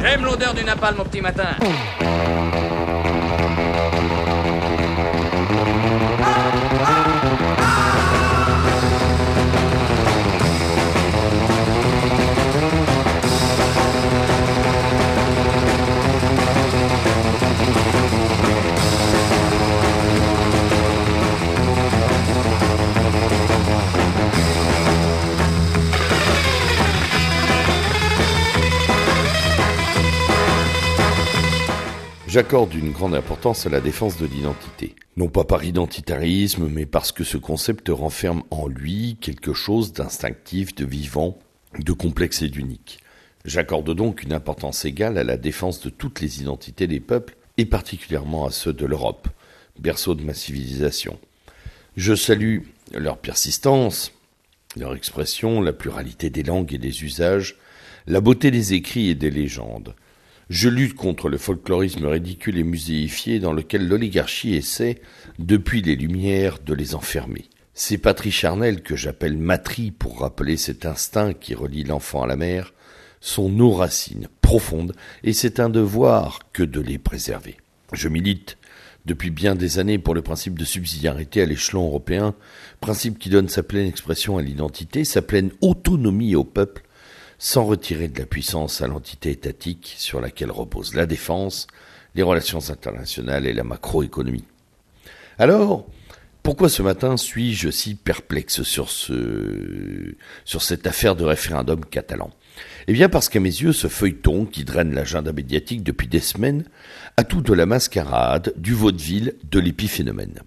J'aime l'odeur du napalm au petit matin. J'accorde une grande importance à la défense de l'identité. Non pas par identitarisme, mais parce que ce concept renferme en lui quelque chose d'instinctif, de vivant, de complexe et d'unique. J'accorde donc une importance égale à la défense de toutes les identités des peuples, et particulièrement à ceux de l'Europe, berceau de ma civilisation. Je salue leur persistance, leur expression, la pluralité des langues et des usages, la beauté des écrits et des légendes. Je lutte contre le folklorisme ridicule et muséifié dans lequel l'oligarchie essaie, depuis les Lumières, de les enfermer. Ces patries charnelles que j'appelle matries pour rappeler cet instinct qui relie l'enfant à la mère, sont nos racines profondes et c'est un devoir que de les préserver. Je milite depuis bien des années pour le principe de subsidiarité à l'échelon européen, principe qui donne sa pleine expression à l'identité, sa pleine autonomie au peuple sans retirer de la puissance à l'entité étatique sur laquelle repose la défense, les relations internationales et la macroéconomie. Alors, pourquoi ce matin suis-je si perplexe sur ce, sur cette affaire de référendum catalan? Eh bien parce qu'à mes yeux, ce feuilleton qui draine l'agenda médiatique depuis des semaines a tout de la mascarade, du vaudeville, de l'épiphénomène.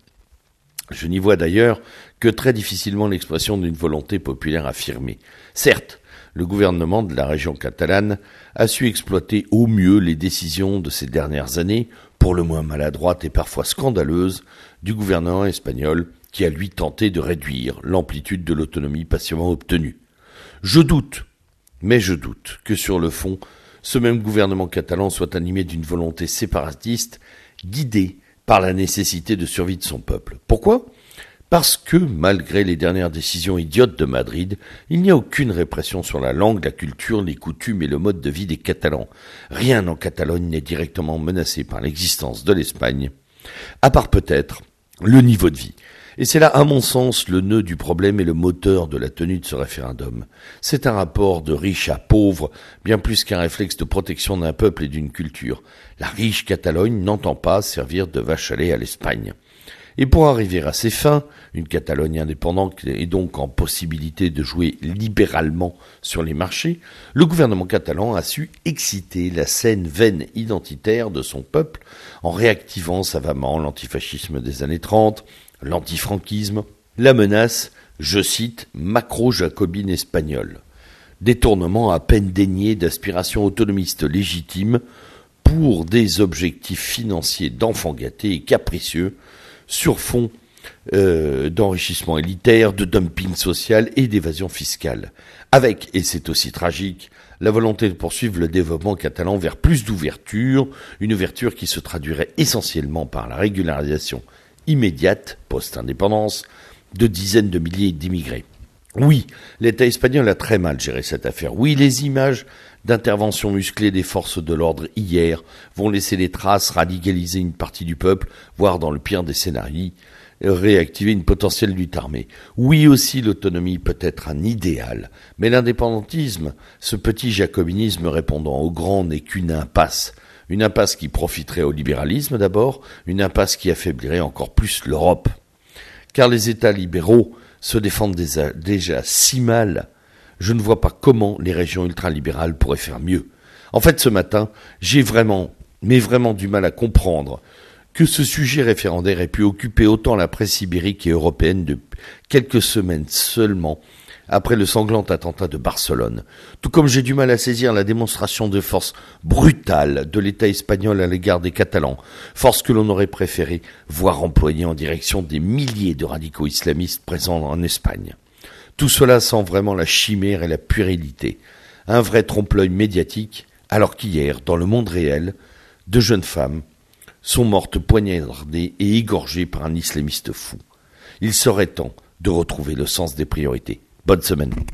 Je n'y vois d'ailleurs que très difficilement l'expression d'une volonté populaire affirmée. Certes, le gouvernement de la région catalane a su exploiter au mieux les décisions de ces dernières années, pour le moins maladroites et parfois scandaleuses, du gouvernement espagnol qui a lui tenté de réduire l'amplitude de l'autonomie patiemment obtenue. Je doute, mais je doute que sur le fond, ce même gouvernement catalan soit animé d'une volonté séparatiste, guidé par la nécessité de survie de son peuple. Pourquoi? Parce que, malgré les dernières décisions idiotes de Madrid, il n'y a aucune répression sur la langue, la culture, les coutumes et le mode de vie des Catalans. Rien en Catalogne n'est directement menacé par l'existence de l'Espagne, à part peut-être le niveau de vie. Et c'est là, à mon sens, le nœud du problème et le moteur de la tenue de ce référendum. C'est un rapport de riche à pauvre, bien plus qu'un réflexe de protection d'un peuple et d'une culture. La riche Catalogne n'entend pas servir de vache à lait à l'Espagne. Et pour arriver à ses fins, une Catalogne indépendante est donc en possibilité de jouer libéralement sur les marchés, le gouvernement catalan a su exciter la saine veine identitaire de son peuple en réactivant savamment l'antifascisme des années 30, l'antifranquisme, la menace, je cite, macro-jacobine espagnole. Détournement à peine dénié d'aspirations autonomistes légitimes pour des objectifs financiers d'enfants gâtés et capricieux sur fond euh, d'enrichissement élitaire, de dumping social et d'évasion fiscale. Avec, et c'est aussi tragique, la volonté de poursuivre le développement catalan vers plus d'ouverture, une ouverture qui se traduirait essentiellement par la régularisation immédiate, post-indépendance, de dizaines de milliers d'immigrés. Oui, l'État espagnol a très mal géré cette affaire. Oui, les images d'intervention musclée des forces de l'ordre hier vont laisser des traces, radicaliser une partie du peuple, voire dans le pire des scénarios, réactiver une potentielle lutte armée. Oui aussi l'autonomie peut être un idéal, mais l'indépendantisme, ce petit jacobinisme répondant au grand n'est qu'une impasse. Une impasse qui profiterait au libéralisme d'abord, une impasse qui affaiblirait encore plus l'Europe. Car les États libéraux se défendent déjà si mal je ne vois pas comment les régions ultralibérales pourraient faire mieux. En fait, ce matin, j'ai vraiment, mais vraiment du mal à comprendre que ce sujet référendaire ait pu occuper autant la presse ibérique et européenne depuis quelques semaines seulement après le sanglant attentat de Barcelone, tout comme j'ai du mal à saisir la démonstration de force brutale de l'État espagnol à l'égard des Catalans, force que l'on aurait préféré voir employée en direction des milliers de radicaux islamistes présents en Espagne. Tout cela sent vraiment la chimère et la puérilité, un vrai trompe-l'œil médiatique, alors qu'hier, dans le monde réel, deux jeunes femmes sont mortes poignardées et égorgées par un islamiste fou. Il serait temps de retrouver le sens des priorités. Bunseman.